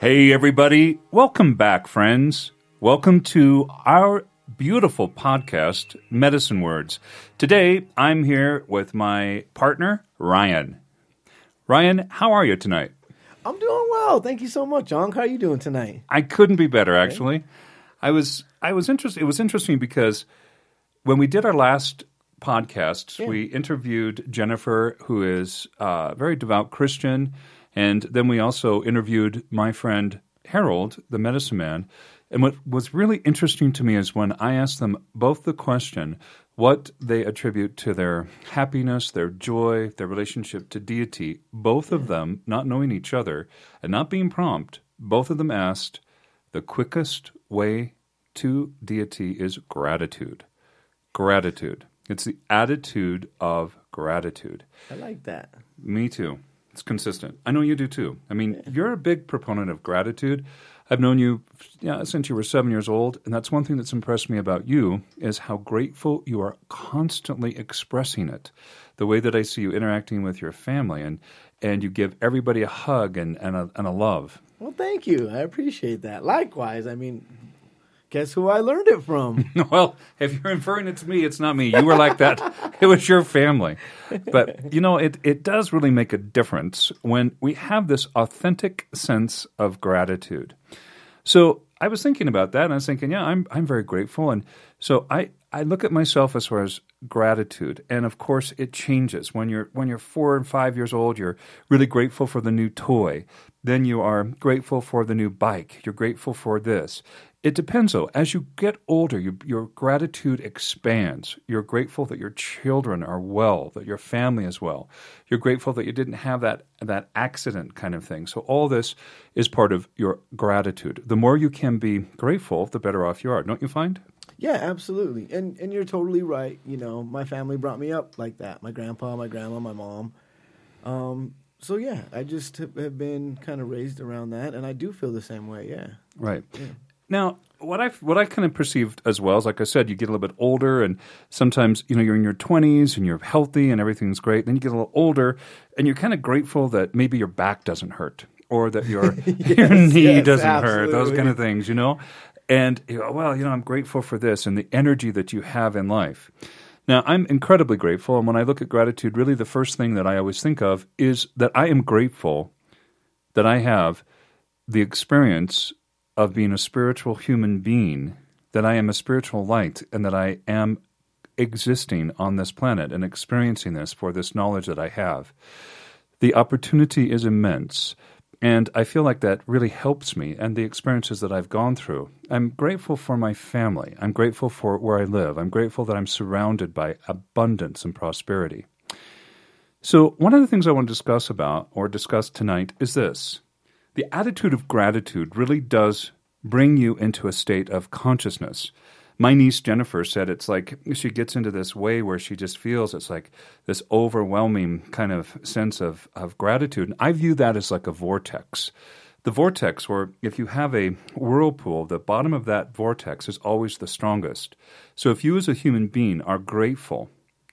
Hey, everybody. Welcome back, friends. Welcome to our beautiful podcast, Medicine Words. Today, I'm here with my partner, Ryan. Ryan, how are you tonight? I'm doing well. Thank you so much, John. How are you doing tonight? I couldn't be better, actually. I was I was interested. It was interesting because when we did our last podcast, Yeah. we interviewed Jennifer, who is a very devout Christian, and then we also interviewed my friend Harold, the medicine man. And what was really interesting to me is when I asked them both the question what they attribute to their happiness, their joy, their relationship to deity, both of them, not knowing each other and not being prompt, both of them asked, the quickest way to deity is gratitude. Gratitude. It's the attitude of gratitude. I like that. Me too. It's consistent. I know you do too. I mean, you're a big proponent of gratitude. I've known you yeah, since you were seven years old, and that's one thing that's impressed me about you is how grateful you are constantly expressing it. The way that I see you interacting with your family, and and you give everybody a hug and and a, and a love. Well, thank you. I appreciate that. Likewise, I mean, guess who I learned it from? Well, if you're inferring it to me, it's not me. You were like that. it was your family. But you know, it it does really make a difference when we have this authentic sense of gratitude. So I was thinking about that, and I was thinking, yeah, I'm I'm very grateful, and so I I look at myself as far as gratitude, and of course it changes when you're when you're four and five years old. You're really grateful for the new toy. Then you are grateful for the new bike. You're grateful for this. It depends, though. As you get older, your, your gratitude expands. You're grateful that your children are well, that your family is well. You're grateful that you didn't have that that accident kind of thing. So all this is part of your gratitude. The more you can be grateful, the better off you are. Don't you find? yeah, absolutely. And and you're totally right. You know, my family brought me up like that. My grandpa, my grandma, my mom. Um, so yeah, I just have have been kind of raised around that, and I do feel the same way. Yeah. Right. Now, what I what I kind of perceived as well is, like I said, you get a little bit older, and sometimes you know you're in your twenties and you're healthy and everything's great. Then you get a little older, and you're kind of grateful that maybe your back doesn't hurt or that your your knee yes, doesn't hurt. Those kind of things, you know. And you go, well, you know, I'm grateful for this and the energy that you have in life. Now, I'm incredibly grateful, and when I look at gratitude, really the first thing that I always think of is that I am grateful that I have the experience of being a spiritual human being, that I am a spiritual light, and that I am existing on this planet and experiencing this for this knowledge that I have. The opportunity is immense. And I feel like that really helps me and the experiences that I've gone through. I'm grateful for my family. I'm grateful for where I live. I'm grateful that I'm surrounded by abundance and prosperity. So, one of the things I want to discuss about or discuss tonight is this the attitude of gratitude really does bring you into a state of consciousness. My niece Jennifer said it's like she gets into this way where she just feels it's like this overwhelming kind of sense of, of gratitude. And I view that as like a vortex. The vortex, where if you have a whirlpool, the bottom of that vortex is always the strongest. So if you as a human being are grateful,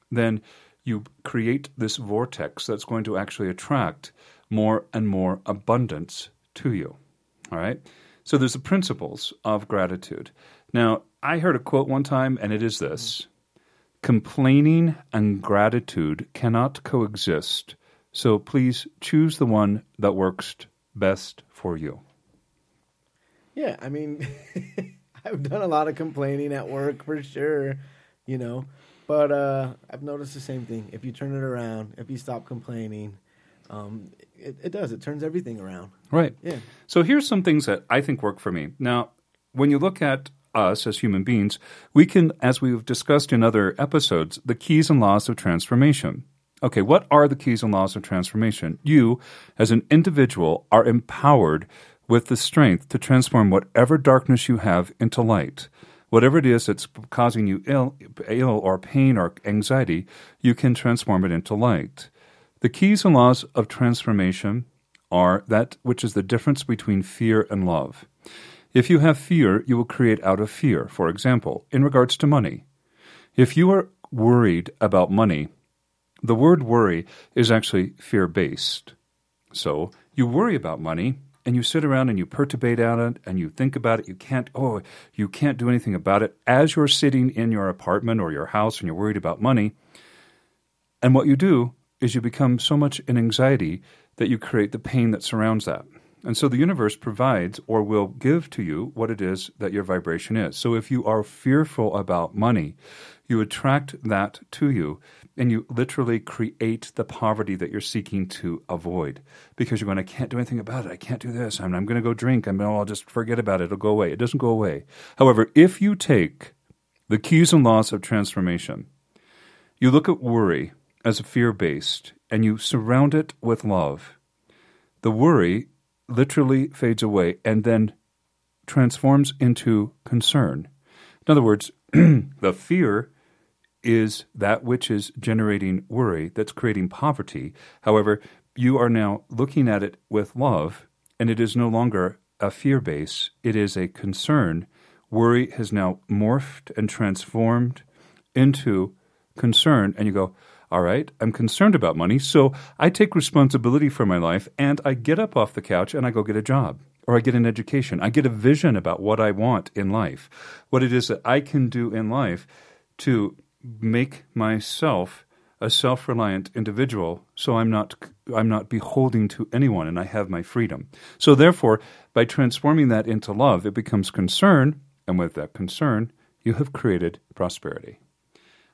then you create this vortex that's going to actually attract more and more abundance to you. All right? So there's the principles of gratitude. Now, I heard a quote one time, and it is this Complaining and gratitude cannot coexist, so please choose the one that works best for you. Yeah, I mean, I've done a lot of complaining at work for sure, you know. But uh, I've noticed the same thing. If you turn it around, if you stop complaining, um, it, it does. It turns everything around. Right. Yeah. So here's some things that I think work for me. Now, when you look at us as human beings, we can, as we've discussed in other episodes, the keys and laws of transformation. Okay, what are the keys and laws of transformation? You, as an individual, are empowered with the strength to transform whatever darkness you have into light. Whatever it is that's causing you ill, ill or pain or anxiety, you can transform it into light. The keys and laws of transformation are that which is the difference between fear and love. If you have fear, you will create out of fear. For example, in regards to money. If you are worried about money, the word worry is actually fear based. So you worry about money and you sit around and you perturbate on it and you think about it. You can't, oh, you can't do anything about it. As you're sitting in your apartment or your house and you're worried about money, and what you do is you become so much in anxiety that you create the pain that surrounds that. And so the universe provides or will give to you what it is that your vibration is. So if you are fearful about money, you attract that to you and you literally create the poverty that you're seeking to avoid because you're going, I can't do anything about it. I can't do this. I'm, I'm going to go drink. I'm, oh, I'll just forget about it. It'll go away. It doesn't go away. However, if you take the keys and laws of transformation, you look at worry as a fear based and you surround it with love, the worry literally fades away and then transforms into concern. In other words, the fear is that which is generating worry, that's creating poverty. However, you are now looking at it with love, and it is no longer a fear base, it is a concern. Worry has now morphed and transformed into concern, and you go, all right, I'm concerned about money, so I take responsibility for my life and I get up off the couch and I go get a job or I get an education. I get a vision about what I want in life, what it is that I can do in life to make myself a self-reliant individual so I'm not I'm not beholden to anyone and I have my freedom. So therefore, by transforming that into love, it becomes concern, and with that concern, you have created prosperity.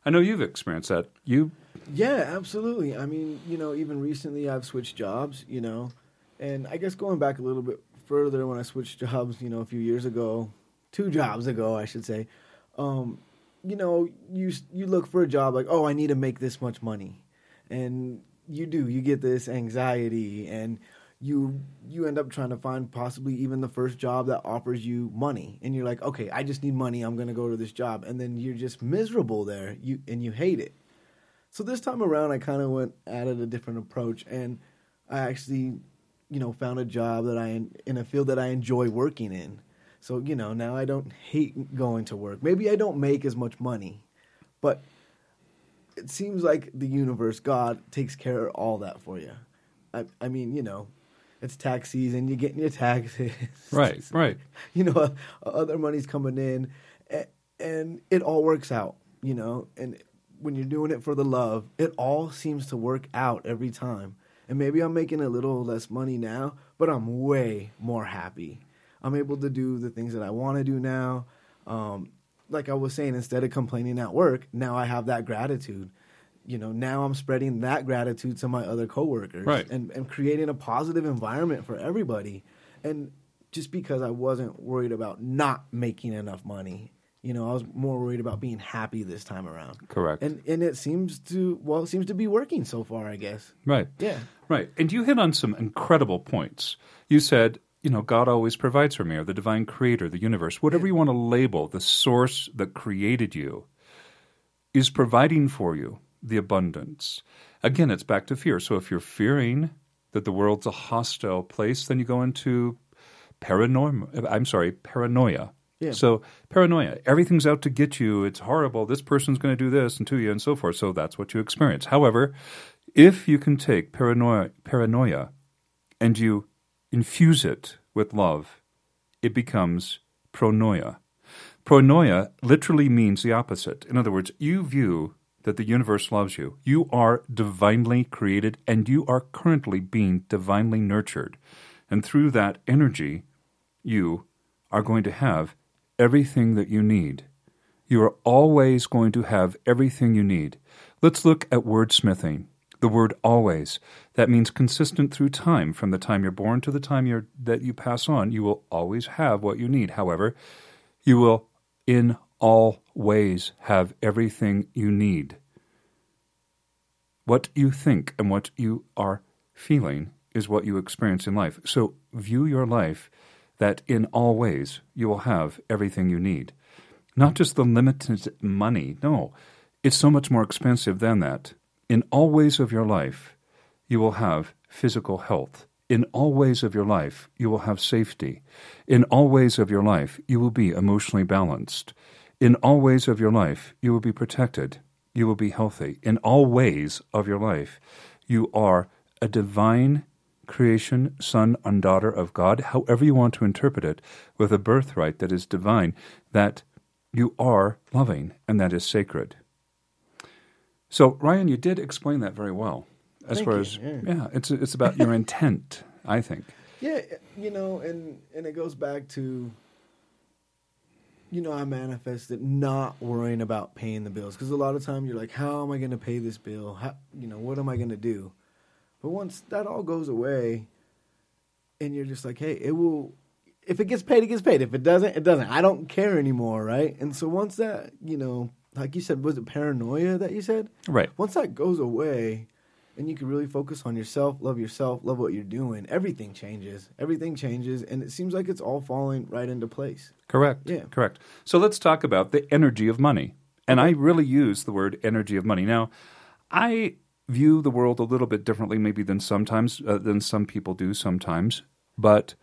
I know you've experienced that. You Yeah, absolutely. I mean, you know, even recently I've switched jobs, you know. And I guess going back a little bit further when I switched jobs, you know, a few years ago, two jobs ago, I should say. Um, you know, you you look for a job like, oh, I need to make this much money, and you do. You get this anxiety, and you you end up trying to find possibly even the first job that offers you money, and you're like, okay, I just need money. I'm gonna go to this job, and then you're just miserable there. You and you hate it. So this time around, I kind of went at it a different approach, and I actually, you know, found a job that I in a field that I enjoy working in so, you know, now I don't hate going to work. Maybe I don't make as much money, but it seems like the universe, God, takes care of all that for you. I, I mean, you know, it's tax season, you're getting your taxes. Right, right. you know, other money's coming in, and it all works out, you know, and when you're doing it for the love, it all seems to work out every time. And maybe I'm making a little less money now, but I'm way more happy I'm able to do the things that I want to do now. Um, like I was saying, instead of complaining at work, now I have that gratitude. You know, now I'm spreading that gratitude to my other coworkers, right. and and creating a positive environment for everybody. And just because I wasn't worried about not making enough money, you know, I was more worried about being happy this time around. Correct. And and it seems to well, it seems to be working so far, I guess. Right. Yeah. Right. And you hit on some incredible points. You said you know, God always provides for me, or the divine creator, the universe, whatever you want to label, the source that created you is providing for you the abundance. Again, it's back to fear. So if you're fearing that the world's a hostile place, then you go into paranoia. I'm sorry, paranoia. Yeah. So paranoia, everything's out to get you. It's horrible. This person's going to do this and to you and so forth. So that's what you experience. However, if you can take paranoia, paranoia and you infuse it with love, it becomes pronoia. Pronoia literally means the opposite. In other words, you view that the universe loves you. You are divinely created and you are currently being divinely nurtured. And through that energy, you are going to have everything that you need. You are always going to have everything you need. Let's look at wordsmithing. The word always. That means consistent through time. From the time you're born to the time that you pass on, you will always have what you need. However, you will in all ways have everything you need. What you think and what you are feeling is what you experience in life. So view your life that in all ways you will have everything you need. Not just the limited money. No, it's so much more expensive than that. In all ways of your life, you will have physical health. In all ways of your life, you will have safety. In all ways of your life, you will be emotionally balanced. In all ways of your life, you will be protected. You will be healthy. In all ways of your life, you are a divine creation, son and daughter of God, however you want to interpret it, with a birthright that is divine, that you are loving and that is sacred. So, Ryan, you did explain that very well. As Thank far you, as yeah. yeah, it's it's about your intent, I think. Yeah, you know, and and it goes back to you know, I manifested not worrying about paying the bills because a lot of time you're like, how am I going to pay this bill? How, you know, what am I going to do? But once that all goes away, and you're just like, hey, it will. If it gets paid, it gets paid. If it doesn't, it doesn't. I don't care anymore, right? And so once that, you know, like you said, was it paranoia that you said? Right. Once that goes away, and you can really focus on yourself, love yourself, love what you're doing, everything changes. Everything changes, and it seems like it's all falling right into place. Correct. Yeah. Correct. So let's talk about the energy of money. And I really use the word energy of money. Now, I view the world a little bit differently maybe than sometimes uh, than some people do sometimes, but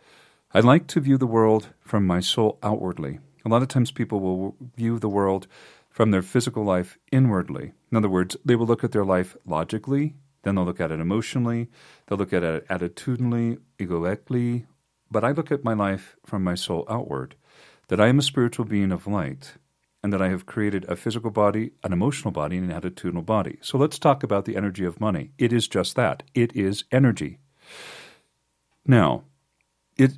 I like to view the world from my soul outwardly. A lot of times people will view the world from their physical life inwardly. In other words, they will look at their life logically, then they'll look at it emotionally, they'll look at it attitudinally, egoically, but I look at my life from my soul outward that I am a spiritual being of light and that I have created a physical body, an emotional body, and an attitudinal body. So let's talk about the energy of money. It is just that. It is energy. Now, it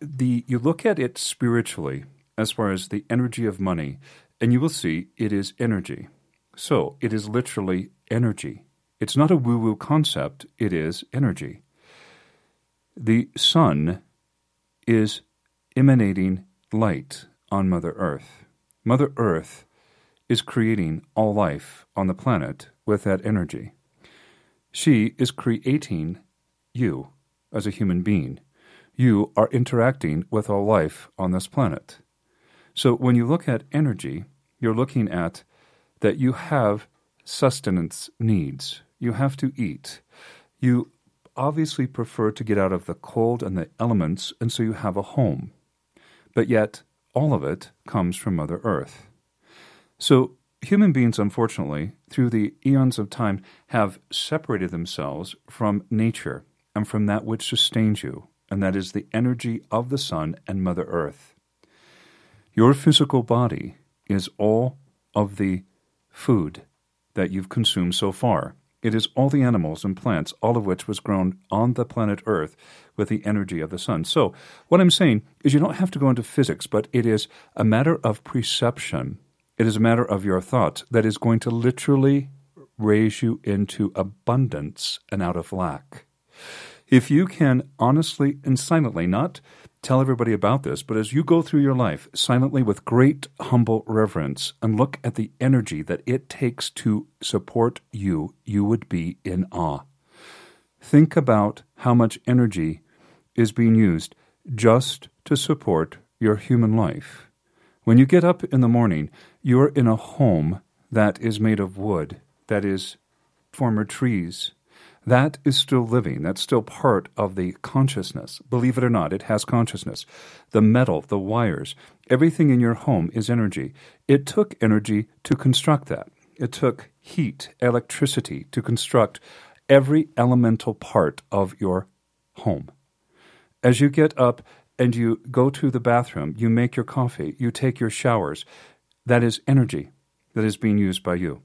the you look at it spiritually as far as the energy of money, and you will see it is energy. So it is literally energy. It's not a woo-woo concept, it is energy. The sun is emanating light on Mother Earth. Mother Earth is creating all life on the planet with that energy. She is creating you as a human being. You are interacting with all life on this planet. So when you look at energy, you're looking at that you have sustenance needs. You have to eat. You obviously prefer to get out of the cold and the elements, and so you have a home. But yet, all of it comes from Mother Earth. So, human beings, unfortunately, through the eons of time, have separated themselves from nature and from that which sustains you, and that is the energy of the sun and Mother Earth. Your physical body is all of the food that you've consumed so far. It is all the animals and plants, all of which was grown on the planet Earth with the energy of the sun. So, what I'm saying is you don't have to go into physics, but it is a matter of perception. It is a matter of your thoughts that is going to literally raise you into abundance and out of lack. If you can honestly and silently, not tell everybody about this, but as you go through your life silently with great humble reverence and look at the energy that it takes to support you, you would be in awe. Think about how much energy is being used just to support your human life. When you get up in the morning, you're in a home that is made of wood, that is former trees, that is still living. That's still part of the consciousness. Believe it or not, it has consciousness. The metal, the wires, everything in your home is energy. It took energy to construct that. It took heat, electricity to construct every elemental part of your home. As you get up and you go to the bathroom, you make your coffee, you take your showers, that is energy that is being used by you.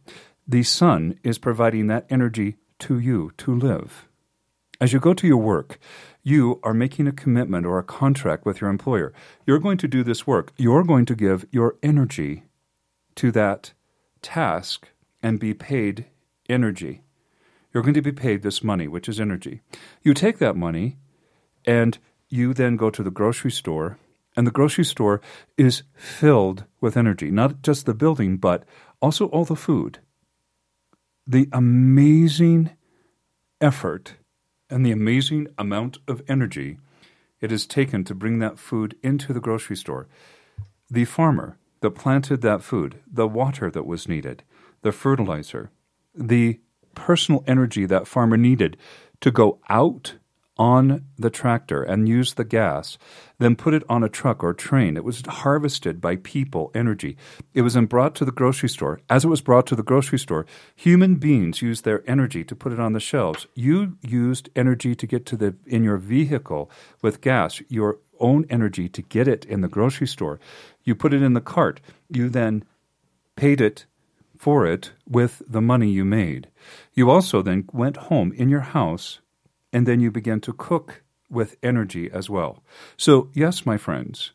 The sun is providing that energy to you to live. As you go to your work, you are making a commitment or a contract with your employer. You're going to do this work. You're going to give your energy to that task and be paid energy. You're going to be paid this money, which is energy. You take that money and you then go to the grocery store, and the grocery store is filled with energy, not just the building, but also all the food the amazing effort and the amazing amount of energy it has taken to bring that food into the grocery store. The farmer that planted that food, the water that was needed, the fertilizer, the personal energy that farmer needed to go out on the tractor and used the gas, then put it on a truck or train. It was harvested by people, energy. It was then brought to the grocery store. As it was brought to the grocery store, human beings used their energy to put it on the shelves. You used energy to get to the in your vehicle with gas, your own energy to get it in the grocery store. You put it in the cart. You then paid it for it with the money you made. You also then went home in your house and then you begin to cook with energy as well. So, yes, my friends,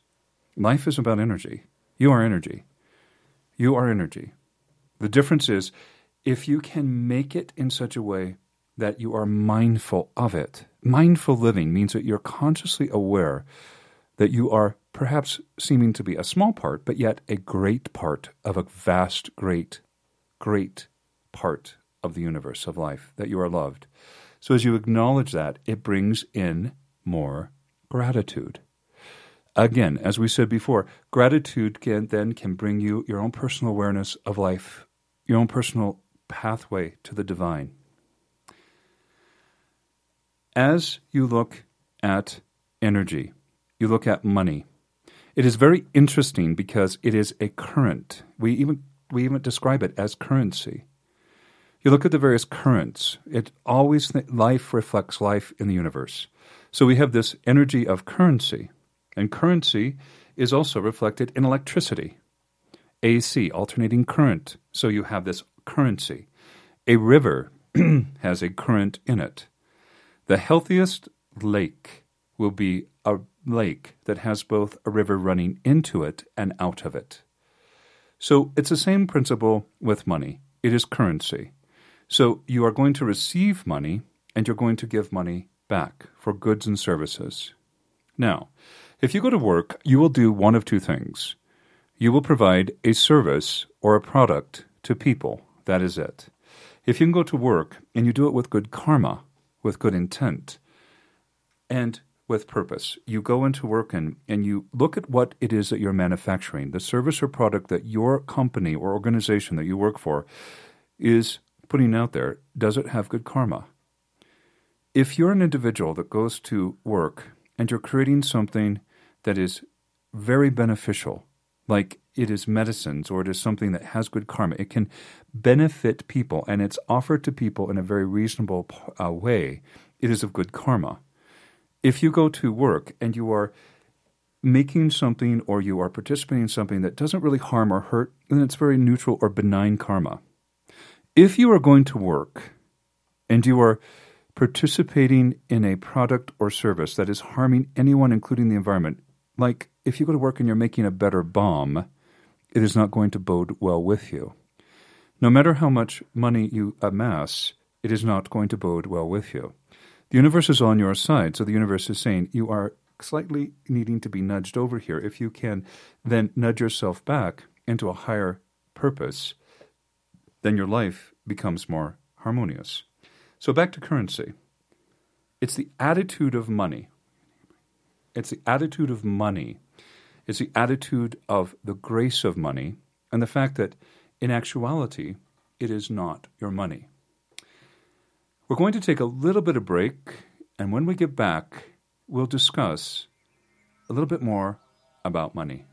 life is about energy. You are energy. You are energy. The difference is if you can make it in such a way that you are mindful of it. Mindful living means that you're consciously aware that you are perhaps seeming to be a small part, but yet a great part of a vast, great, great part of the universe of life, that you are loved. So as you acknowledge that, it brings in more gratitude. Again, as we said before, gratitude can then can bring you your own personal awareness of life, your own personal pathway to the divine. As you look at energy, you look at money. It is very interesting because it is a current. We even we even describe it as currency. You look at the various currents. It always life reflects life in the universe. So we have this energy of currency, and currency is also reflected in electricity. AC, alternating current. So you have this currency. A river has a current in it. The healthiest lake will be a lake that has both a river running into it and out of it. So it's the same principle with money. It is currency. So you are going to receive money and you're going to give money back for goods and services. Now, if you go to work, you will do one of two things. You will provide a service or a product to people. That is it. If you can go to work and you do it with good karma, with good intent, and with purpose, you go into work and, and you look at what it is that you're manufacturing, the service or product that your company or organization that you work for is putting out there, does it have good karma? If you're an individual that goes to work and you're creating something that is very beneficial, like it is medicines or it is something that has good karma, it can benefit people and it's offered to people in a very reasonable uh, way, it is of good karma. If you go to work and you are making something or you are participating in something that doesn't really harm or hurt, then it's very neutral or benign karma. If you are going to work and you are participating in a product or service that is harming anyone, including the environment, like if you go to work and you're making a better bomb, it is not going to bode well with you. No matter how much money you amass, it is not going to bode well with you. The universe is on your side, so the universe is saying you are slightly needing to be nudged over here. If you can then nudge yourself back into a higher purpose, then your life becomes more harmonious. So back to currency. It's the attitude of money. It's the attitude of money. It's the attitude of the grace of money and the fact that in actuality, it is not your money. We're going to take a little bit of break, and when we get back, we'll discuss a little bit more about money.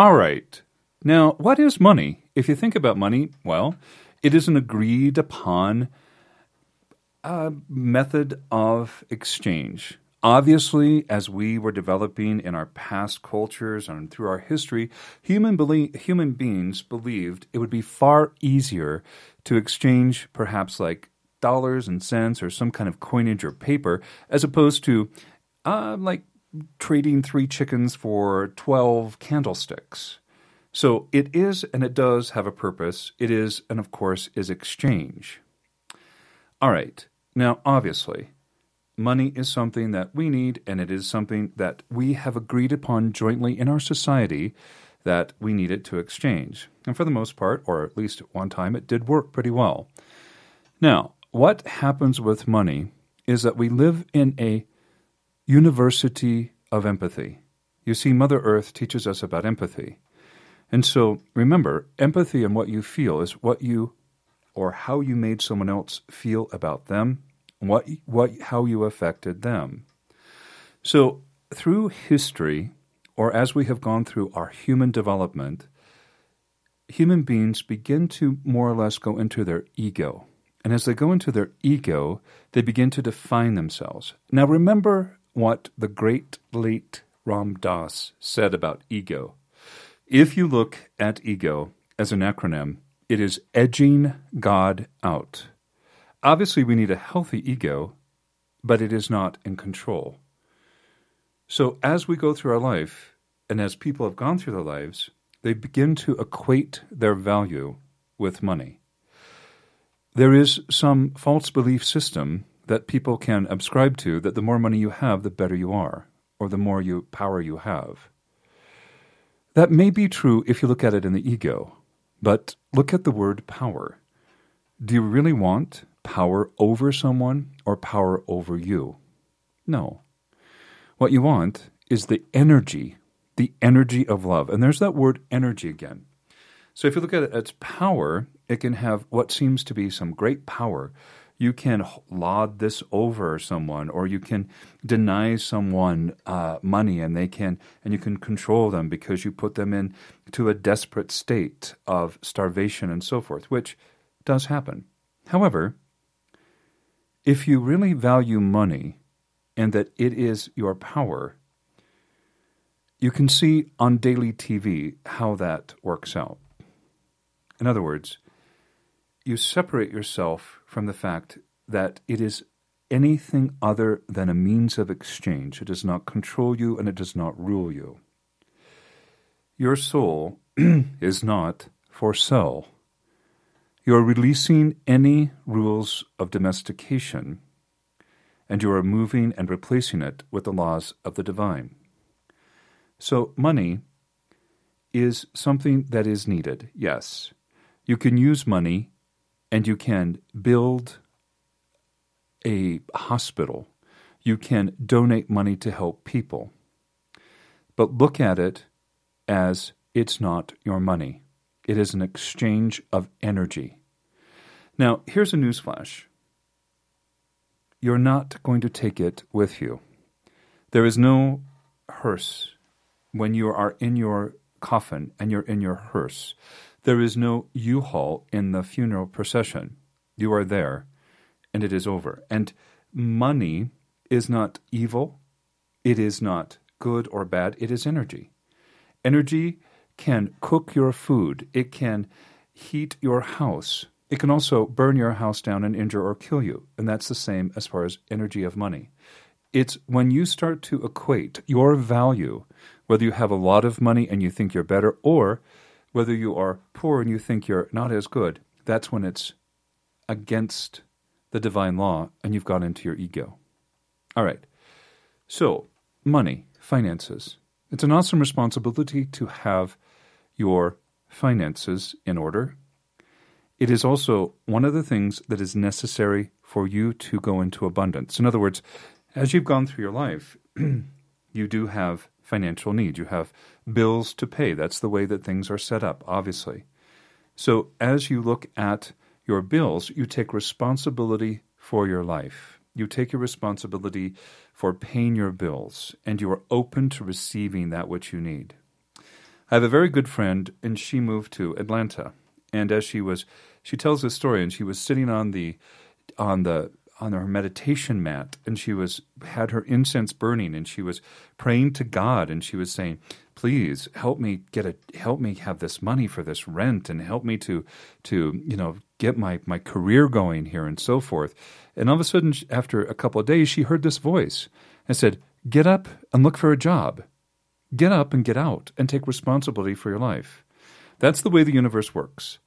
All right. Now, what is money? If you think about money, well, it is an agreed upon a method of exchange. Obviously, as we were developing in our past cultures and through our history, human, belie- human beings believed it would be far easier to exchange perhaps like dollars and cents or some kind of coinage or paper as opposed to uh, like trading three chickens for 12 candlesticks. So it is and it does have a purpose. It is and of course is exchange. All right. Now, obviously, money is something that we need and it is something that we have agreed upon jointly in our society that we need it to exchange. And for the most part, or at least at one time, it did work pretty well. Now, what happens with money is that we live in a university of empathy. You see, Mother Earth teaches us about empathy. And so remember, empathy and what you feel is what you or how you made someone else feel about them, what, what, how you affected them. So through history, or as we have gone through our human development, human beings begin to more or less go into their ego. And as they go into their ego, they begin to define themselves. Now, remember what the great late Ram Dass said about ego. If you look at ego as an acronym, it is edging God out. Obviously, we need a healthy ego, but it is not in control. So, as we go through our life, and as people have gone through their lives, they begin to equate their value with money there is some false belief system that people can ascribe to that the more money you have, the better you are, or the more you, power you have. That may be true if you look at it in the ego, but look at the word power. Do you really want power over someone or power over you? No. What you want is the energy, the energy of love. And there's that word energy again. So if you look at it as power, it can have what seems to be some great power. You can laud this over someone, or you can deny someone uh, money, and they can, and you can control them because you put them in to a desperate state of starvation and so forth, which does happen. However, if you really value money and that it is your power, you can see on daily TV how that works out. In other words, you separate yourself from the fact that it is anything other than a means of exchange. It does not control you and it does not rule you. Your soul is not for sale. You are releasing any rules of domestication and you are moving and replacing it with the laws of the divine. So, money is something that is needed, yes. You can use money and you can build a hospital. You can donate money to help people. But look at it as it's not your money. It is an exchange of energy. Now, here's a newsflash you're not going to take it with you. There is no hearse when you are in your coffin and you're in your hearse. There is no U Haul in the funeral procession. You are there, and it is over. And money is not evil, it is not good or bad, it is energy. Energy can cook your food, it can heat your house. It can also burn your house down and injure or kill you. And that's the same as far as energy of money. It's when you start to equate your value, whether you have a lot of money and you think you're better, or whether you are poor and you think you're not as good, that's when it's against the divine law and you've gone into your ego. All right. So, money, finances. It's an awesome responsibility to have your finances in order. It is also one of the things that is necessary for you to go into abundance. In other words, as you've gone through your life, you do have financial need. You have bills to pay. That's the way that things are set up, obviously. So as you look at your bills, you take responsibility for your life. You take your responsibility for paying your bills, and you are open to receiving that which you need. I have a very good friend, and she moved to Atlanta. And as she was, she tells this story, and she was sitting on the on the on her meditation mat and she was had her incense burning and she was praying to God and she was saying, "Please help me get a help me have this money for this rent and help me to to you know get my my career going here and so forth." And all of a sudden, after a couple of days, she heard this voice and said, "Get up and look for a job. Get up and get out and take responsibility for your life." That's the way the universe works.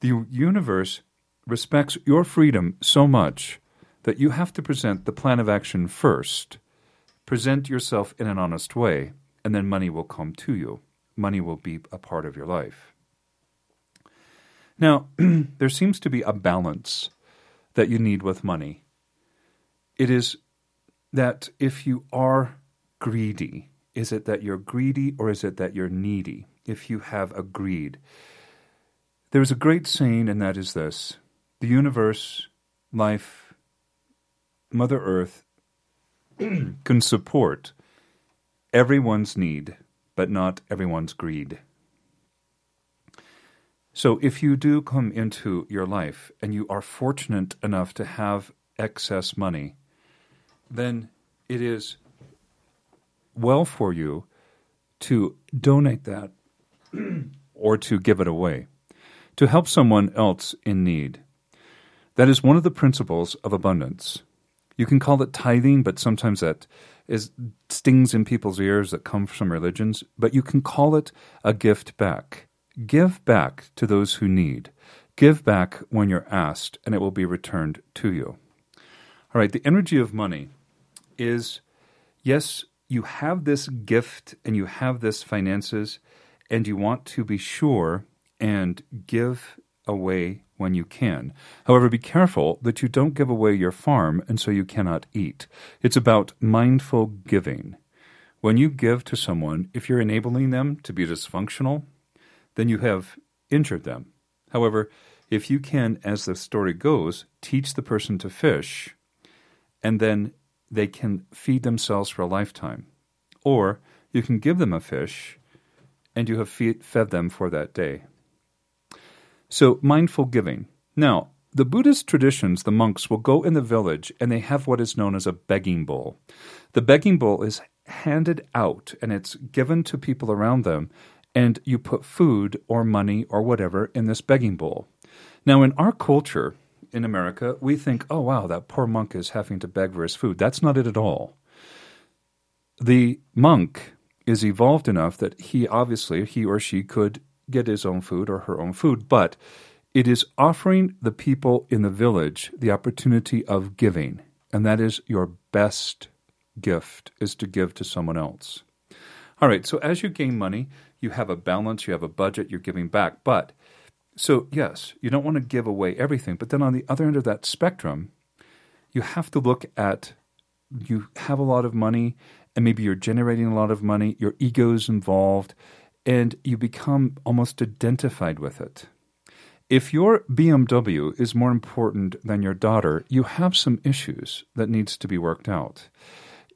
The universe respects your freedom so much that you have to present the plan of action first, present yourself in an honest way, and then money will come to you. Money will be a part of your life. Now, there seems to be a balance that you need with money. It is that if you are greedy, is it that you're greedy or is it that you're needy? If you have a greed, there is a great saying, and that is this the universe, life, Mother Earth can support everyone's need, but not everyone's greed. So if you do come into your life and you are fortunate enough to have excess money, then it is well for you to donate that or to give it away, to help someone else in need. That is one of the principles of abundance. You can call it tithing, but sometimes that is stings in people's ears that come from religions, but you can call it a gift back. Give back to those who need. Give back when you're asked, and it will be returned to you. All right, the energy of money is yes, you have this gift and you have this finances, and you want to be sure and give away when you can. However, be careful that you don't give away your farm and so you cannot eat. It's about mindful giving. When you give to someone, if you're enabling them to be dysfunctional, then you have injured them. However, if you can, as the story goes, teach the person to fish, and then they can feed themselves for a lifetime. Or you can give them a fish, and you have fed them for that day. So, mindful giving. Now, the Buddhist traditions, the monks will go in the village and they have what is known as a begging bowl. The begging bowl is handed out and it's given to people around them, and you put food or money or whatever in this begging bowl. Now, in our culture in America, we think, oh, wow, that poor monk is having to beg for his food. That's not it at all. The monk is evolved enough that he obviously, he or she could get his own food or her own food, but it is offering the people in the village the opportunity of giving, and that is your best gift is to give to someone else. All right, so as you gain money, you have a balance, you have a budget, you're giving back. But so yes, you don't want to give away everything, but then on the other end of that spectrum, you have to look at you have a lot of money and maybe you're generating a lot of money, your ego's involved, and you become almost identified with it. If your BMW is more important than your daughter, you have some issues that needs to be worked out.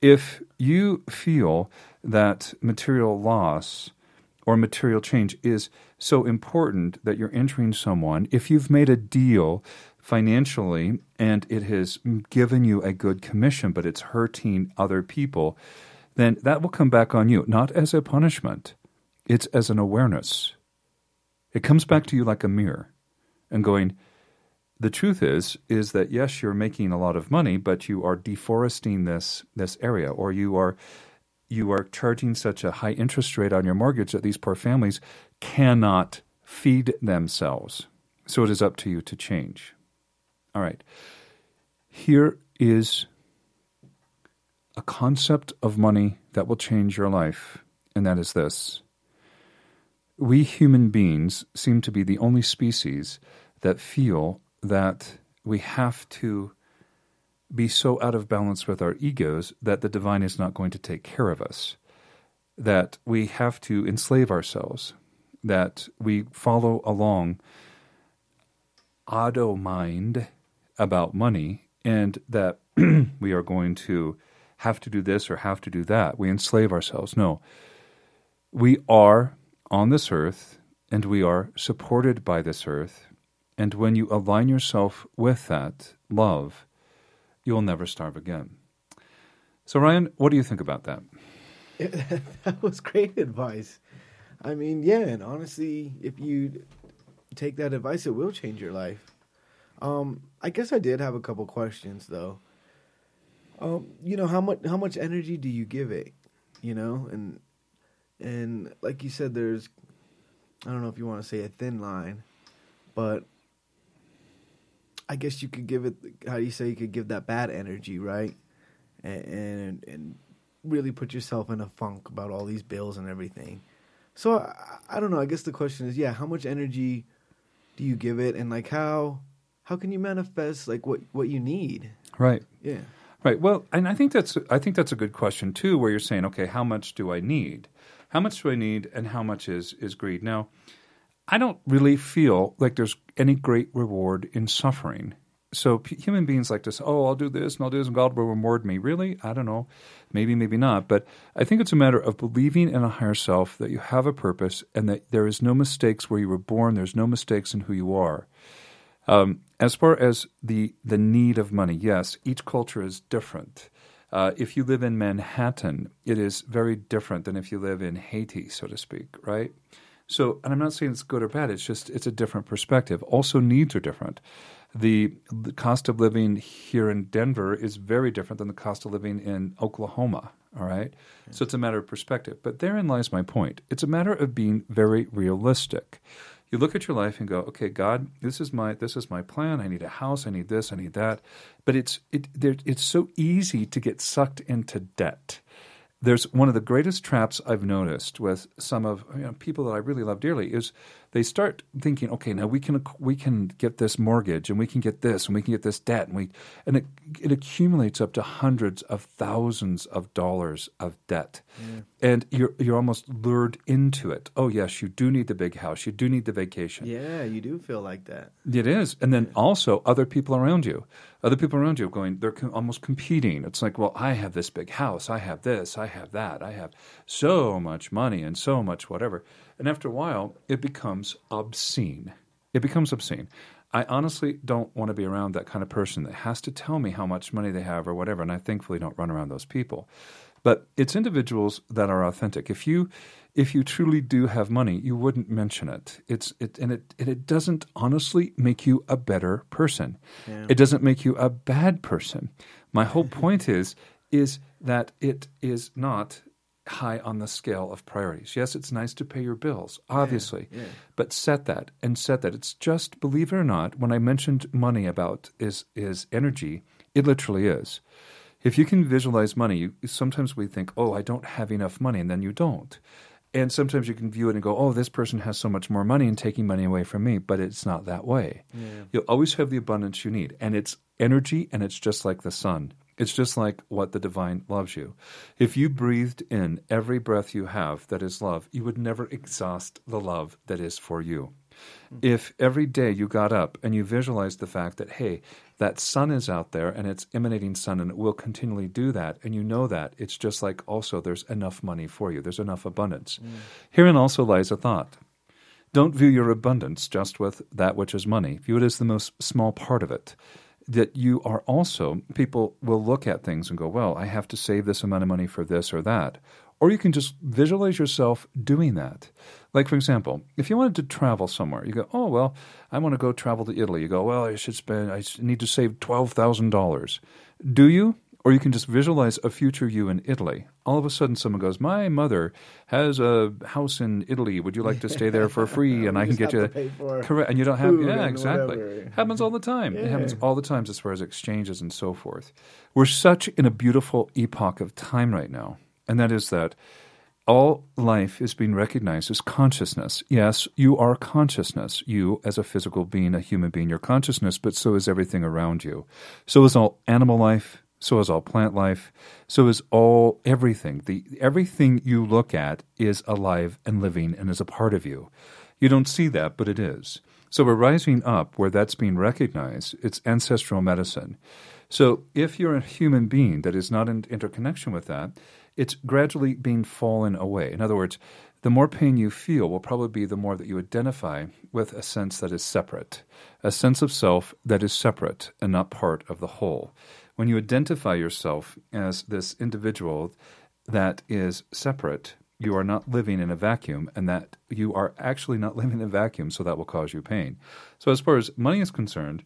If you feel that material loss or material change is so important that you're entering someone, if you've made a deal financially and it has given you a good commission, but it's hurting other people, then that will come back on you, not as a punishment, it's as an awareness. It comes back to you like a mirror and going, the truth is is that yes you're making a lot of money but you are deforesting this this area or you are you are charging such a high interest rate on your mortgage that these poor families cannot feed themselves. So it is up to you to change. All right. Here is a concept of money that will change your life and that is this we human beings seem to be the only species that feel that we have to be so out of balance with our egos that the divine is not going to take care of us, that we have to enslave ourselves, that we follow along auto mind about money, and that we are going to have to do this or have to do that. We enslave ourselves. No. We are on this earth and we are supported by this earth. And when you align yourself with that love, you will never starve again. So, Ryan, what do you think about that? that was great advice. I mean, yeah, and honestly, if you take that advice, it will change your life. Um, I guess I did have a couple questions though. Um, you know how much how much energy do you give it? You know, and and like you said, there's I don't know if you want to say a thin line, but I guess you could give it. How do you say you could give that bad energy, right? And and, and really put yourself in a funk about all these bills and everything. So I, I don't know. I guess the question is, yeah, how much energy do you give it, and like how how can you manifest like what what you need? Right. Yeah. Right. Well, and I think that's I think that's a good question too, where you're saying, okay, how much do I need? How much do I need, and how much is is greed? Now, I don't really feel like there's any great reward in suffering. So p- human beings like to say, "Oh, I'll do this and I'll do this, and God will reward me." Really, I don't know. Maybe, maybe not. But I think it's a matter of believing in a higher self that you have a purpose and that there is no mistakes where you were born. There's no mistakes in who you are. Um, as far as the the need of money, yes, each culture is different. Uh, if you live in Manhattan, it is very different than if you live in Haiti, so to speak, right? So, and I'm not saying it's good or bad. It's just it's a different perspective. Also, needs are different. The, the cost of living here in Denver is very different than the cost of living in Oklahoma. All right, so it's a matter of perspective. But therein lies my point. It's a matter of being very realistic you look at your life and go, okay, God, this is my this is my plan. I need a house. I need this. I need that. But it's it it's so easy to get sucked into debt there's one of the greatest traps I've noticed with some of you know, people that I really love dearly is they start thinking, okay, now we can we can get this mortgage and we can get this and we can get this debt and we and it it accumulates up to hundreds of thousands of dollars of debt, yeah. and you're you're almost lured into it. Oh yes, you do need the big house, you do need the vacation. Yeah, you do feel like that. It is, and then also other people around you other people around you are going, they're almost competing. It's like, well, I have this big house, I have this, I have that, I have so much money and so much whatever. And after a while, it becomes obscene. It becomes obscene. I honestly don't want to be around that kind of person that has to tell me how much money they have or whatever. And I thankfully don't run around those people. But it's individuals that are authentic. If you if you truly do have money, you wouldn't mention it. It's it and it and it doesn't honestly make you a better person. Yeah. It doesn't make you a bad person. My whole point is is that it is not high on the scale of priorities. Yes, it's nice to pay your bills, obviously, yeah, yeah. but set that and set that. It's just believe it or not, when I mentioned money about is is energy, it literally is. If you can visualize money, you, sometimes we think, "Oh, I don't have enough money," and then you don't. And sometimes you can view it and go, oh, this person has so much more money and taking money away from me. But it's not that way. Yeah. You'll always have the abundance you need. And it's energy and it's just like the sun. It's just like what the divine loves you. If you breathed in every breath you have that is love, you would never exhaust the love that is for you. Mm-hmm. If every day you got up and you visualized the fact that, hey, that sun is out there and it's emanating sun and it will continually do that and you know that it's just like also there's enough money for you. There's enough abundance. Mm. herein also lies a thought. Don't view your abundance just with that which is money. View it as the most small part of it. That you are also people will look at things and go well i have to save this amount of money for this or that or you can just visualize yourself doing that. Like, for example, if you wanted to travel somewhere, you go, oh, well, I want to go travel to Italy. You go, well, I should spend, I need to save $12,000. Do you? Or you can just visualize a future you in Italy. All of a sudden, someone goes, "My mother has a house in Italy. Would you like to stay there for free? And I can get you correct." And you don't have, yeah, exactly. Whatever. Happens all the time. Yeah. It happens all the times as far as exchanges and so forth. We're such in a beautiful epoch of time right now and that is that all life is being recognized as consciousness. Yes, you are consciousness. You, as a physical being, a human being, you're consciousness, but so is everything around you. So is all animal life. So is all plant life. So is all everything. The everything you look at is alive and living and is a part of you. You don't see that, but it is. So we're rising up where that's being recognized. It's ancestral medicine. So if you're a human being that is not in interconnection with that, it's gradually being fallen away. In other words, the more pain you feel will probably be the more that you identify with a sense that is separate, a sense of self that is separate and not part of the whole. when you identify yourself as this individual that is separate, you are not living in a vacuum, and that you are actually not living in a vacuum, so that will cause you pain. So, as far as money is concerned,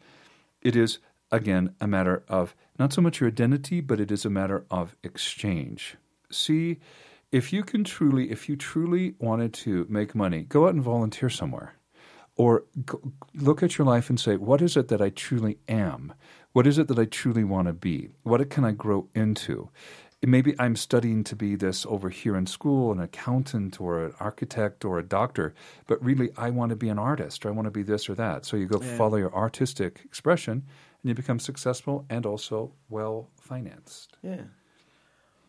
it is again a matter of not so much your identity, but it is a matter of exchange. See, if you can truly, if you truly wanted to make money, go out and volunteer somewhere. Or go, look at your life and say, what is it that I truly am? What is it that I truly want to be? What can I grow into? Maybe I'm studying to be this over here in school, an accountant or an architect or a doctor, but really I want to be an artist or I want to be this or that. So you go Yeah. follow your artistic expression and you become successful and also well financed. Yeah.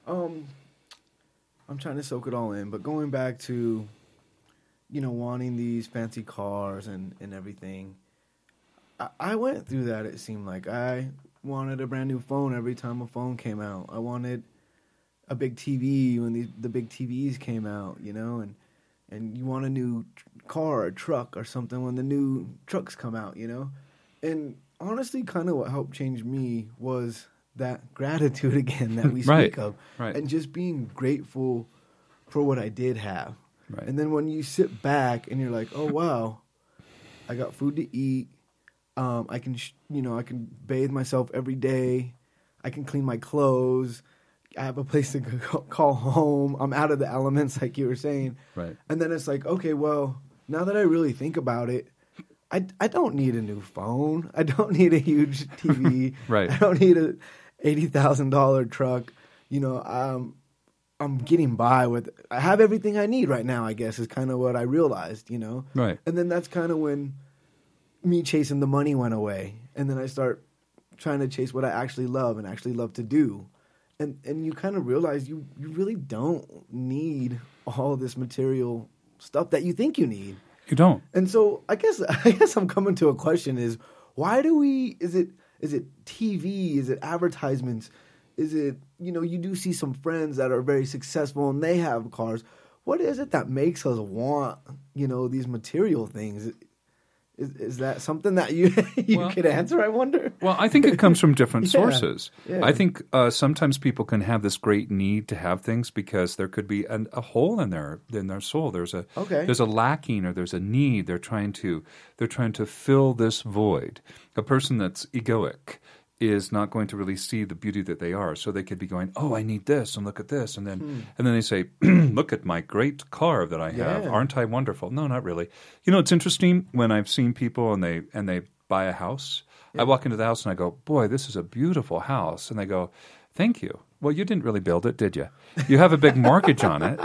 Um, I'm trying to soak it all in, but going back to, you know, wanting these fancy cars and and everything, I, I went through that. It seemed like I wanted a brand new phone every time a phone came out. I wanted a big TV when these the big TVs came out, you know, and and you want a new car or truck or something when the new trucks come out, you know. And honestly, kind of what helped change me was that gratitude again that we speak Right, of, right. and just being grateful for what I did have. Right. And then when you sit back and you're like, oh wow, I got food to eat. Um, I can, sh- you know, I can bathe myself every day. I can clean my clothes. I have a place to go, call home. I'm out of the elements, like you were saying. Right. And then it's like, okay, well, now that I really think about it, I, I don't need a new phone. I don't need a huge TV. Right. I don't need a eighty thousand dollar truck. You know, um, I'm getting by with. I have everything I need right now. I guess is kind of what I realized. You know. Right. And then that's kind of when me chasing the money went away, and then I start trying to chase what I actually love and actually love to do. And and you kind of realize you you really don't need all this material stuff that you think you need. You don't. And so I guess I guess I'm coming to a question is why do we is it is it TV is it advertisements? Is it you know you do see some friends that are very successful and they have cars. What is it that makes us want you know these material things is, is that something that you you Well- could answer I wonder Well, I think it comes from different Yeah, sources. yeah. I think uh, sometimes people can have this great need to have things because there could be an, a hole in their in their soul. There's a Okay. there's a lacking or there's a need. They're trying to they're trying to fill this void. A person that's egoic is not going to really see the beauty that they are. So they could be going, "Oh, I need this, and look at this," and then hmm. and then they say, "Look at my great car that I have. Yeah. Aren't I wonderful?" No, not really. You know, it's interesting when I've seen people and they and they buy a house. I walk into the house and I go, "Boy, this is a beautiful house," and they go, "Thank you." Well, you didn't really build it, did you? You have a big mortgage on it.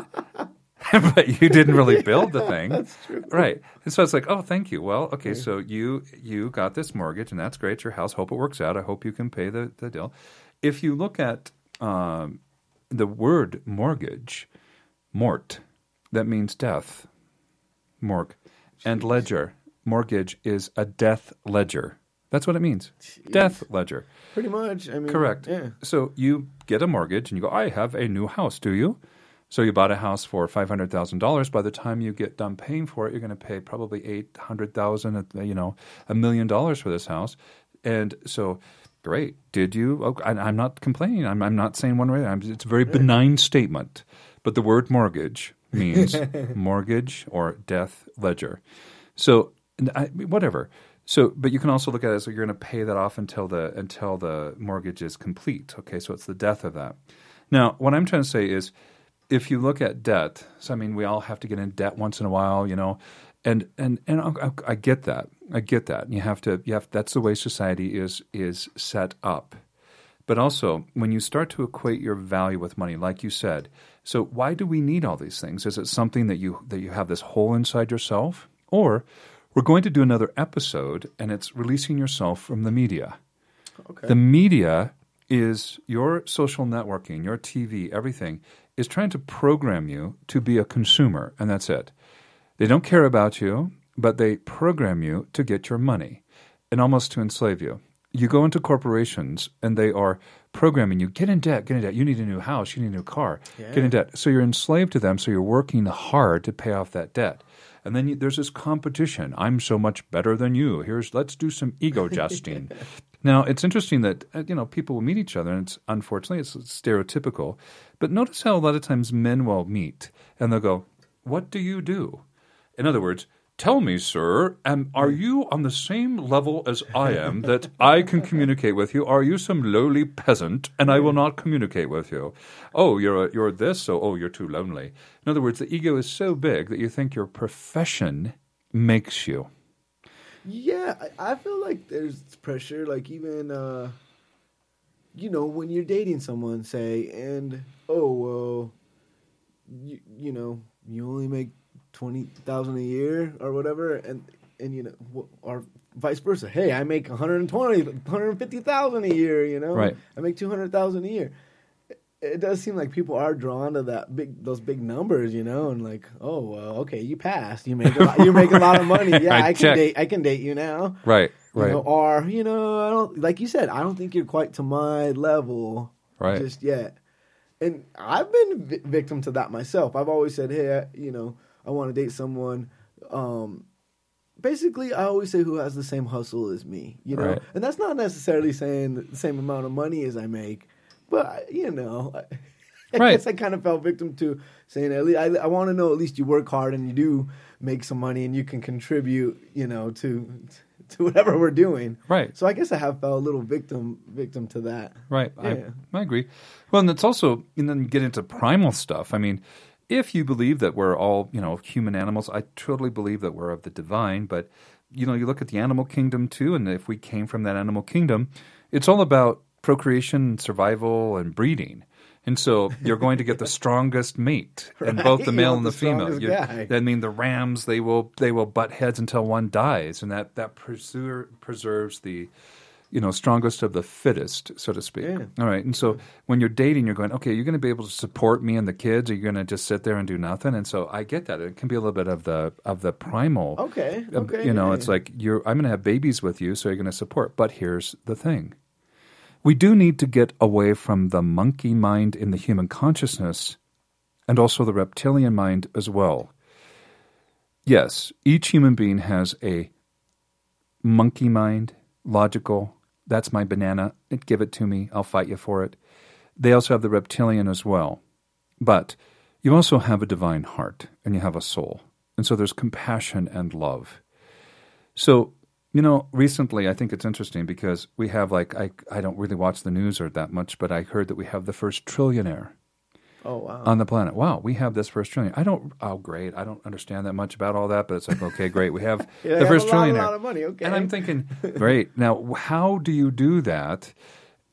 but you didn't really build the thing. That's true. Right. And so it's like, oh, thank you. Well, okay, so you you got this mortgage, and that's great. Your house. Hope it works out. I hope you can pay the, the deal. If you look at um, the word mortgage, mort, that means death. Morgue. And ledger. Mortgage is a death ledger. That's what it means. Death ledger. pretty much I mean Correct. yeah So you get a mortgage and you go, I have a new house, do you? So you bought a house for five hundred thousand dollars. By the time you get done paying for it, you're going to pay probably eight hundred thousand, uh, you know, a million dollars for this house. And so, great. Did you? Okay, I, I'm not complaining. I'm, I'm not saying one way. I'm, it's a very benign statement. But the word mortgage means mortgage or death ledger. So I, whatever. So, but you can also look at it as you're going to pay that off until the until the mortgage is complete. Okay, so it's the death of that. Now, what I'm trying to say is, if you look at debt, so I mean, we all have to get in debt once in a while, you know, and and and I, I get that, I get that. You have to, you have. That's the way society is is set up. But also, when you start to equate your value with money, like you said, so why do we need all these things? Is it something that you that you have this hole inside yourself, or we're going to do another episode, and it's releasing yourself from the media. okay The media is your social networking, your TV, everything is trying to program you to be a consumer, and that's it. They don't care about you, but they program you to get your money and almost to enslave you. You go into corporations and they are programming you get in debt, get in debt. You need a new house, you need a new car, get in debt. So you're enslaved to them, so you're working hard to pay off that debt. And then you, there's this competition. I'm so much better than you. Here's let's do some ego justing. Now, it's interesting that uh, you know people will meet each other, and it's unfortunately it's stereotypical. But notice how a lot of times men will meet and they'll go, "What do you do?" In other words, Tell me, sir, am, are you on the same level as I am that I can communicate with you? Are you some lowly peasant and I will not communicate with you? Oh, you're, a, you're this, so oh, you're too lonely. In other words, the ego is so big that you think your profession makes you. Yeah, I, I feel like there's pressure, like even, uh, you know, when you're dating someone, say, and, oh, well, you, you know, you only make twenty thousand a year or whatever, and and you know, or vice versa. Hey, I make 120, 150,000 a year. You know, right? I make two hundred thousand a year. It does seem like people are drawn to that big, those big numbers, you know, and like, oh, well, okay, you passed, you make, a lot, you make a lot of money, yeah, I, I can date, I can date you now, right, right, you know, or you know, I don't, like you said, I don't think you're quite to my level, right, just yet, and I've been vi- victim to that myself. I've always said, hey, I, you know, I want to date someone. Um, basically, I always say who has the same hustle as me, you know, right. and that's not necessarily saying the same amount of money as I make, but you know, I, right. guess I kind of fell victim to saying at least I, I want to know at least you work hard and you do make some money and you can contribute, you know, to to whatever we're doing. Right. So I guess I have fell a little victim victim to that. Right. Yeah. I, I agree. Well, and it's also, and then get into primal stuff. I mean, if you believe that we're all, you know, human animals, I totally believe that we're of the divine. But, you know, you look at the animal kingdom too, and if we came from that animal kingdom, it's all about procreation, survival, and breeding. And so you're going to get the strongest mate, and Right, both the male and the, the female. You-. I mean, the rams they will they will butt heads until one dies, and that that preser- preserves the you know strongest of the fittest, so to speak. Yeah. All right, and so when you're dating, you're going, okay, you're going to be able to support me and the kids, or you're going to just sit there and do nothing. And so I get that it can be a little bit of the of the primal. Okay. uh, Okay. you know, yeah. it's like you're I'm going to have babies with you, so you're going to support. But here's the thing. We do need to get away from the monkey mind in the human consciousness and also the reptilian mind as well. Yes, each human being has a monkey mind, logical. That's my banana. Give it to me. I'll fight you for it. They also have the reptilian as well. But you also have a divine heart and you have a soul. And so there's compassion and love. So, you know, recently I think it's interesting because we have like I I don't really watch the news or that much, but I heard that we have the first trillionaire oh wow. on the planet. Wow, we have this first trillion. I don't. Oh, great. I don't understand that much about all that, but it's like okay, great. We have Yeah, the first have a lot, trillionaire, a lot of money. Okay. and I'm thinking, great. Now, how do you do that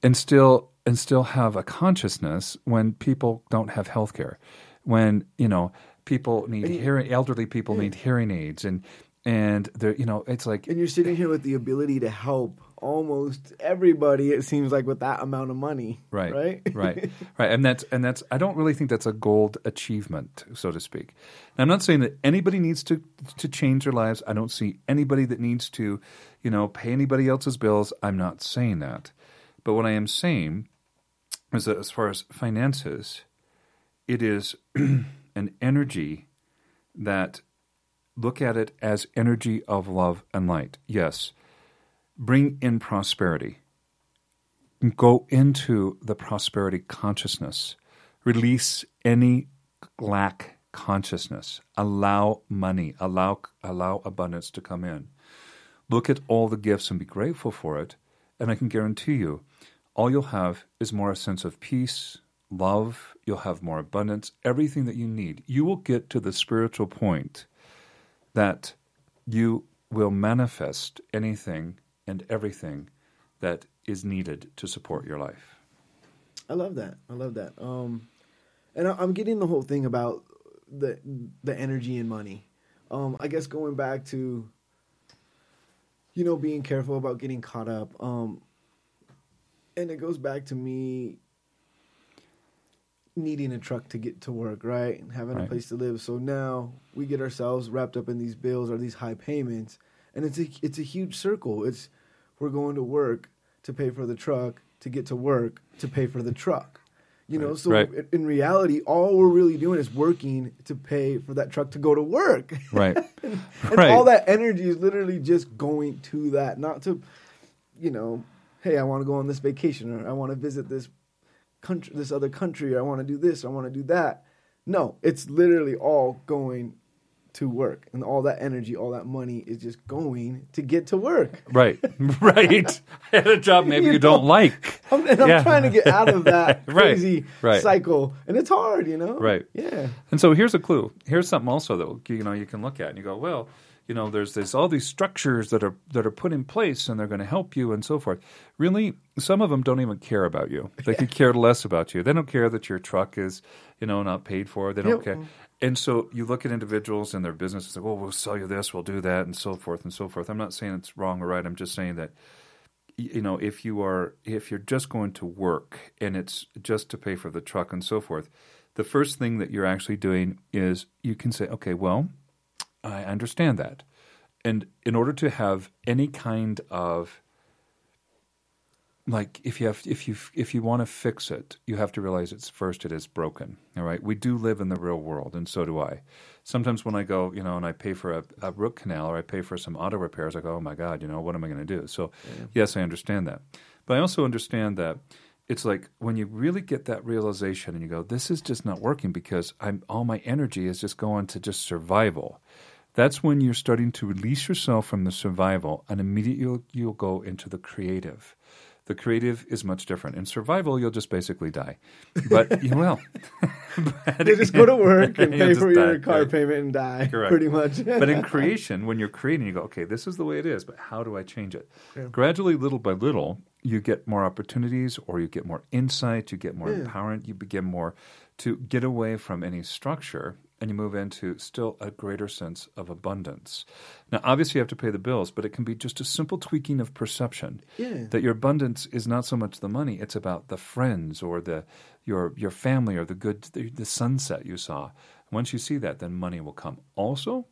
and still and still have a consciousness when people don't have health care? When you know people need hearing, elderly people need hearing aids, and and they're you know it's like and you're sitting here with the ability to help almost everybody. It seems like with that amount of money. Right. Right. right. Right. And that's and that's I don't really think that's a gold achievement, so to speak. And I'm not saying that anybody needs to to change their lives. I don't see anybody that needs to, you know, pay anybody else's bills. I'm not saying that. But what I am saying is that as far as finances, it is an energy that look at it as energy of love and light. Yes. Bring in prosperity go into the prosperity consciousness, release any lack consciousness, allow money, allow allow abundance to come in. Look at all the gifts and be grateful for it, and I can guarantee you, all you'll have is more a sense of peace, love, you'll have more abundance, everything that you need. You will get to the spiritual point that you will manifest anything and everything that is needed to support your life. I love that. I love that. Um, and I, I'm getting the whole thing about the the energy and money. Um, I guess going back to you know being careful about getting caught up. Um, and it goes back to me needing a truck to get to work, right, and having a place to live. So now we get ourselves wrapped up in these bills or these high payments, and it's a it's a huge circle. It's we're going to work to pay for the truck to get to work to pay for the truck. You know, Right. so Right. in reality, all we're really doing is working to pay for that truck to go to work. Right. and Right. all that energy is literally just going to that, not to, you know, hey, I want to go on this vacation, or I want to visit this country, this other country, I want to do this, I want to do that. No, it's literally all going to work, and all that energy, all that money is just going to get to work. Right, right. At a job maybe you, You don't like. I'm, and I'm Yeah. trying to get out of that Right, crazy right. cycle, and it's hard, you know. Right. Yeah. And so here's a clue. Here's something also that you know you can look at and you go, well, you know, there's this all these structures that are that are put in place and they're going to help you and so forth. Really, some of them don't even care about you. They could care less about you. They don't care that your truck is, you know, not paid for. They don't Yep. care. And so you look at individuals and their businesses like, well, we'll sell you this, we'll do that, and so forth and so forth. I'm not saying it's wrong or right. I'm just saying that you know if you are if you're just going to work and it's just to pay for the truck and so forth the first thing that you're actually doing is you can say okay well i understand that. And in order to have any kind of like if you have if you if you want to fix it you have to realize it's first it is broken all right? We do live in the real world and so do i. Sometimes when i go you know and i pay for a, a root canal or i pay for some auto repairs i go oh my god you know what am i going to do? So yes i understand that. But i also understand that it's like when you really get that realization and you go this is just not working because i'm all my energy is just going to just survival that's when you're starting to release yourself from the survival and immediately you'll, you'll go into the creative the creative is much different. In survival, you'll just basically die. But you will. You just go to work and pay for your die, car right. payment and die. Correct. Pretty much. but in creation, when you're creating, you go, okay, this is the way it is, but how do I change it? Yeah. Gradually, little by little, you get more opportunities or you get more insight, you get more Yeah. empowerment, you begin more to get away from any structure and you move into still a greater sense of abundance. Now, obviously, you have to pay the bills, but it can be just a simple tweaking of perception Yeah. that your abundance is not so much the money; it's about the friends or the your your family or the good the, the sunset you saw. Once you see that, then money will come. Also,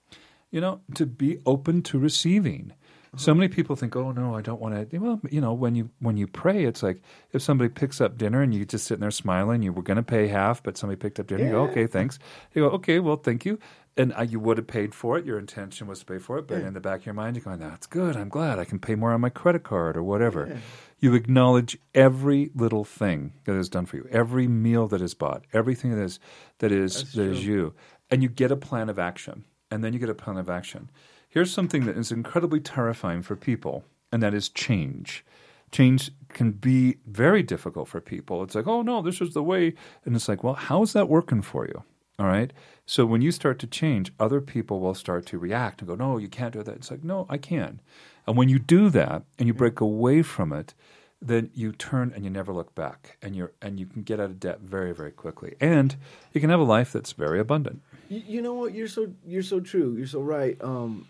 you know, to be open to receiving. So many people think, "Oh no, I don't want to." Well, you know, when you when you pray, it's like if somebody picks up dinner and you just sitting there smiling, you were going to pay half, but somebody picked up dinner. You go, "Okay, thanks." You go, "Okay, well, thank you." And uh, you would have paid for it. Your intention was to pay for it, but Yeah. in the back of your mind, you're going, "That's good. I'm glad I can pay more on my credit card or whatever." Yeah. You acknowledge every little thing that is done for you, every meal that is bought, everything that is that is That's that is you, and you get a plan of action, and then you get a plan of action. Here's something that is incredibly terrifying for people, and that is change. Change can be very difficult for people. It's like, oh no, this is the way, and it's like, well, how is that working for you? All right. So when you start to change, other people will start to react and go, no, you can't do that. It's like, no, I can. And when you do that and you break away from it, then you turn and you never look back, and you're and you can get out of debt very, very quickly, and you can have a life that's very abundant. You, you know what? You're so you're so true. You're so right. Um,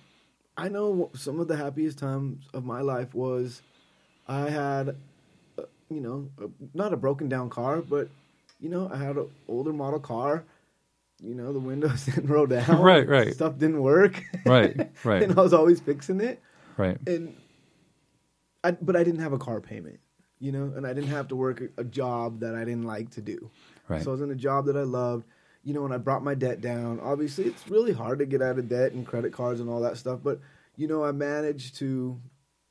I know some of the happiest times of my life was I had, uh, you know, a, not a broken down car, but you know, I had an older model car. You know, the windows didn't roll down. Right, right. Stuff didn't work. Right, right. and I was always fixing it. Right. and I, but I didn't have a car payment, you know, and I didn't have to work a, a job that I didn't like to do. Right. So I was in a job that I loved, you know, and I brought my debt down. Obviously, it's really hard to get out of debt and credit cards and all that stuff, but you know, I managed to,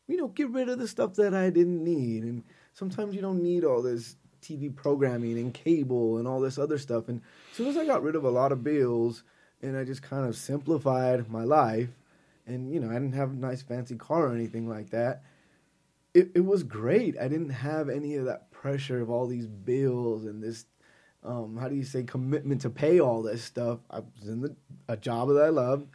you know, get rid of the stuff that I didn't need. And sometimes you don't need all this TV programming and cable and all this other stuff. And as soon as I got rid of a lot of bills and I just kind of simplified my life, and you know, I didn't have a nice fancy car or anything like that. It it was great. I didn't have any of that pressure of all these bills and this um, how do you say commitment to pay all this stuff. I was in the, a job that I loved.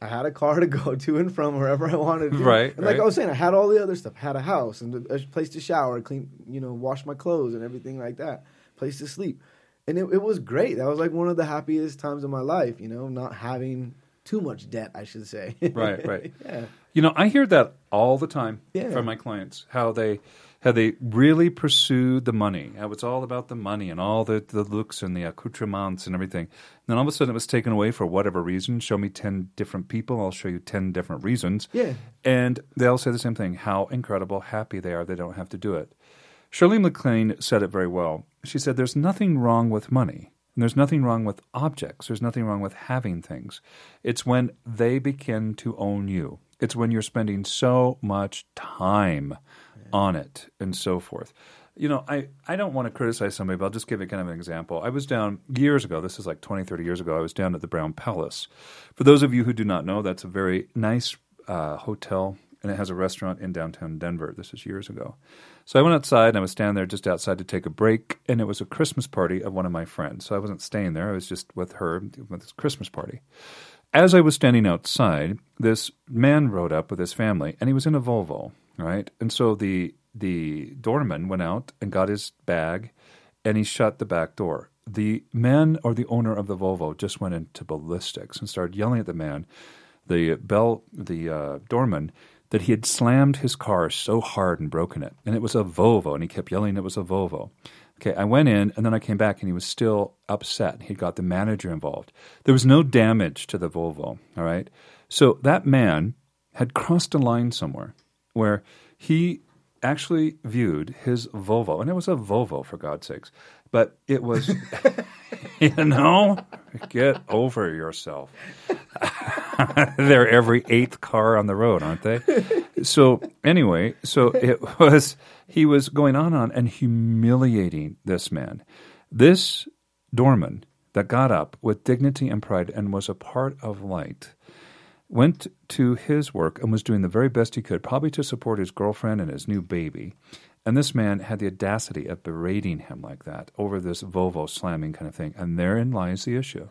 I had a car to go to and from wherever I wanted to. Right, And like right. I was saying, I had all the other stuff. I had a house and a place to shower, clean, you know, wash my clothes and everything like that. Place to sleep. And it, it was great. That was like one of the happiest times of my life, you know, not having too much debt, I should say. Right, right. yeah. You know, I hear that all the time Yeah. from my clients. How they how they really pursued the money. How it's all about the money and all the, the looks and the accoutrements and everything. And then all of a sudden it was taken away for whatever reason. Show me ten different people, I'll show you ten different reasons. Yeah. And they all say the same thing, how incredible happy they are they don't have to do it. Shirley MacLaine said it very well. She said there's nothing wrong with money. And there's nothing wrong with objects. There's nothing wrong with having things. It's when they begin to own you. It's when you're spending so much time on it and so forth. You know, I, I don't want to criticize somebody, but I'll just give it kind of an example. I was down years ago, this is like 20, 30 years ago, I was down at the Brown Palace. For those of you who do not know, that's a very nice uh, hotel, and it has a restaurant in downtown Denver. This is years ago. So I went outside, and I was standing there just outside to take a break, and it was a Christmas party of one of my friends. So I wasn't staying there, I was just with her with this Christmas party. As I was standing outside, this man rode up with his family, and he was in a Volvo, right? And so the the doorman went out and got his bag and he shut the back door. The man or the owner of the Volvo just went into ballistics and started yelling at the man, the bell, the uh, doorman, that he had slammed his car so hard and broken it. And it was a Volvo, and he kept yelling it was a Volvo. Okay, I went in and then I came back and he was still upset. He'd got the manager involved. There was no damage to the Volvo, all right? So that man had crossed a line somewhere where he actually viewed his Volvo, and it was a Volvo for God's sakes, but it was, you know, get over yourself. They're every eighth car on the road, aren't they? So anyway, so it was he was going on and on and humiliating this man. This doorman that got up with dignity and pride and was a part of light went to his work and was doing the very best he could, probably to support his girlfriend and his new baby. And this man had the audacity of berating him like that over this Volvo slamming kind of thing. And therein lies the issue.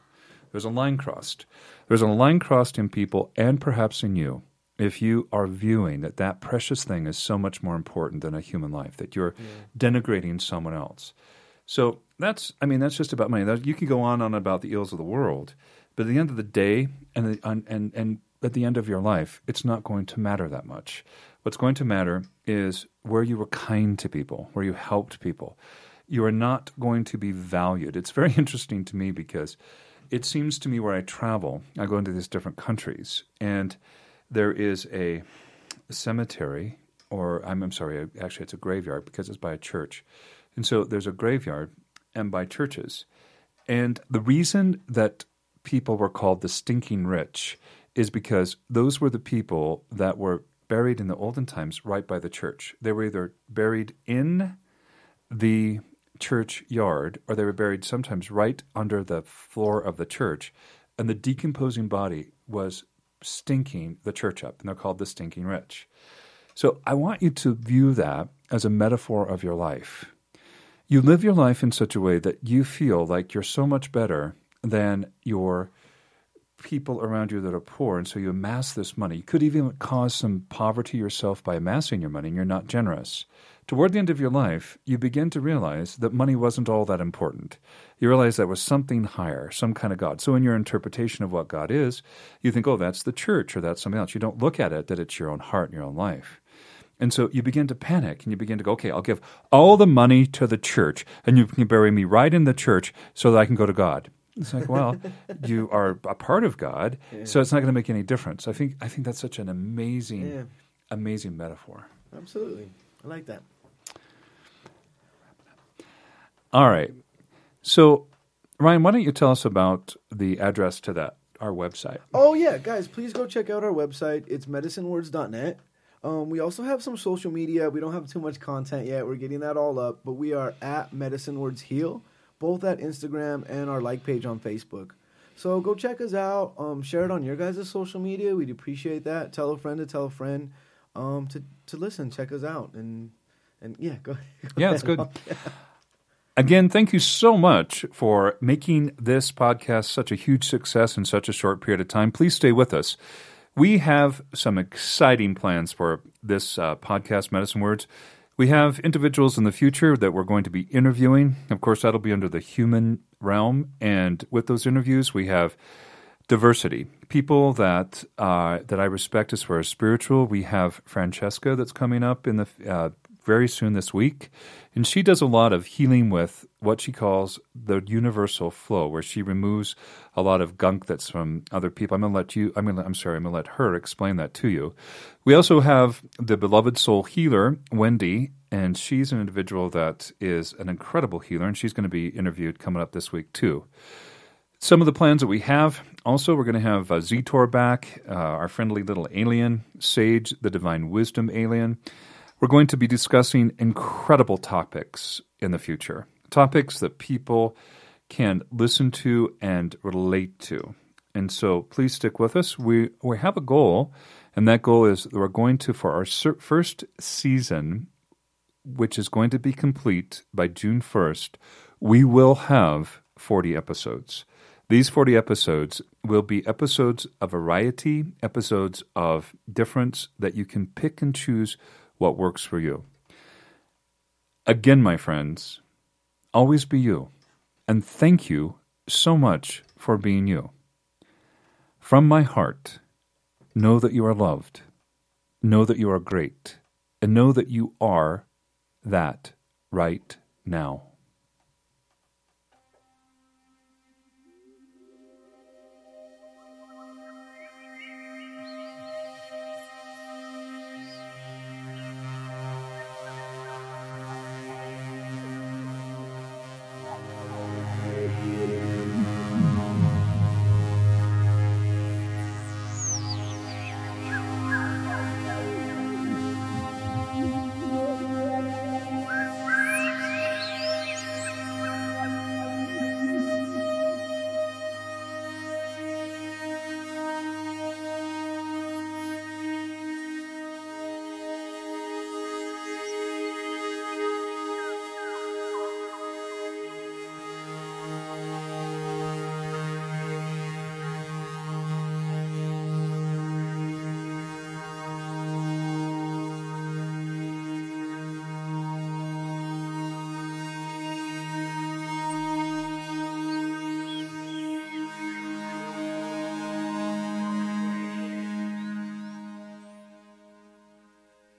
There's a line crossed. There's a line crossed in people and perhaps in you if you are viewing that that precious thing is so much more important than a human life, that you're yeah. denigrating someone else. So that's, I mean, that's just about money. You can go on and on about the ills of the world, but at the end of the day, and and and at the end of your life, it's not going to matter that much. What's going to matter is where you were kind to people, where you helped people. You are not going to be valued. It's very interesting to me because it seems to me where I travel, I go into these different countries, and there is a cemetery, or I'm, I'm sorry, actually, it's a graveyard because it's by a church. And so there's a graveyard and by churches. And the reason that people were called the stinking rich is because those were the people that were buried in the olden times right by the church. They were either buried in the church yard or they were buried sometimes right under the floor of the church. And the decomposing body was stinking the church up, and they're called the stinking rich. So I want you to view that as a metaphor of your life. You live your life in such a way that you feel like you're so much better than your people around you that are poor, and so you amass this money. You could even cause some poverty yourself by amassing your money, and you're not generous. Toward the end of your life, you begin to realize that money wasn't all that important. You realize there was something higher, some kind of God. So, in your interpretation of what God is, you think, oh, that's the church or that's something else. You don't look at it that it's your own heart and your own life. And so you begin to panic and you begin to go, okay, I'll give all the money to the church and you can bury me right in the church so that I can go to God. It's like, well, you are a part of God, yeah. so it's not going to make any difference. I think I think that's such an amazing, yeah. amazing metaphor. Absolutely, I like that. All right. So, Ryan, why don't you tell us about the address to that our website? Oh yeah, guys, please go check out our website. It's medicinewords.net. Um, we also have some social media. We don't have too much content yet. We're getting that all up, but we are at Medicine Words Heal, both at Instagram and our like page on Facebook. So go check us out. Um, share it on your guys' social media. We'd appreciate that. Tell a friend to tell a friend um, to to listen. Check us out and and yeah, go. go yeah, it's good. Again, thank you so much for making this podcast such a huge success in such a short period of time. Please stay with us. We have some exciting plans for this uh, podcast, Medicine Words. We have individuals in the future that we're going to be interviewing. Of course, that'll be under the human realm. And with those interviews, we have diversity. People that uh, that I respect as far as spiritual. We have Francesca that's coming up in the uh, very soon this week. And she does a lot of healing with what she calls the universal flow, where she removes a lot of gunk that's from other people. I'm going to let you, I'm to, I'm sorry, I'm to let her explain that to you. We also have the beloved soul healer, Wendy, and she's an individual that is an incredible healer, and she's going to be interviewed coming up this week too. Some of the plans that we have also, we're going to have uh, back, uh, our friendly little alien, Sage, the divine wisdom alien. We're going to be discussing incredible topics in the future, topics that people can listen to and relate to. And so please stick with us. We, we have a goal, and that goal is we're going to, for our first season, which is going to be complete by June 1st, we will have 40 episodes. These 40 episodes will be episodes of variety, episodes of difference that you can pick and choose what works for you. Again, my friends, always be you. And thank you so much for being you. From my heart, know that you are loved, know that you are great, and know that you are that right now.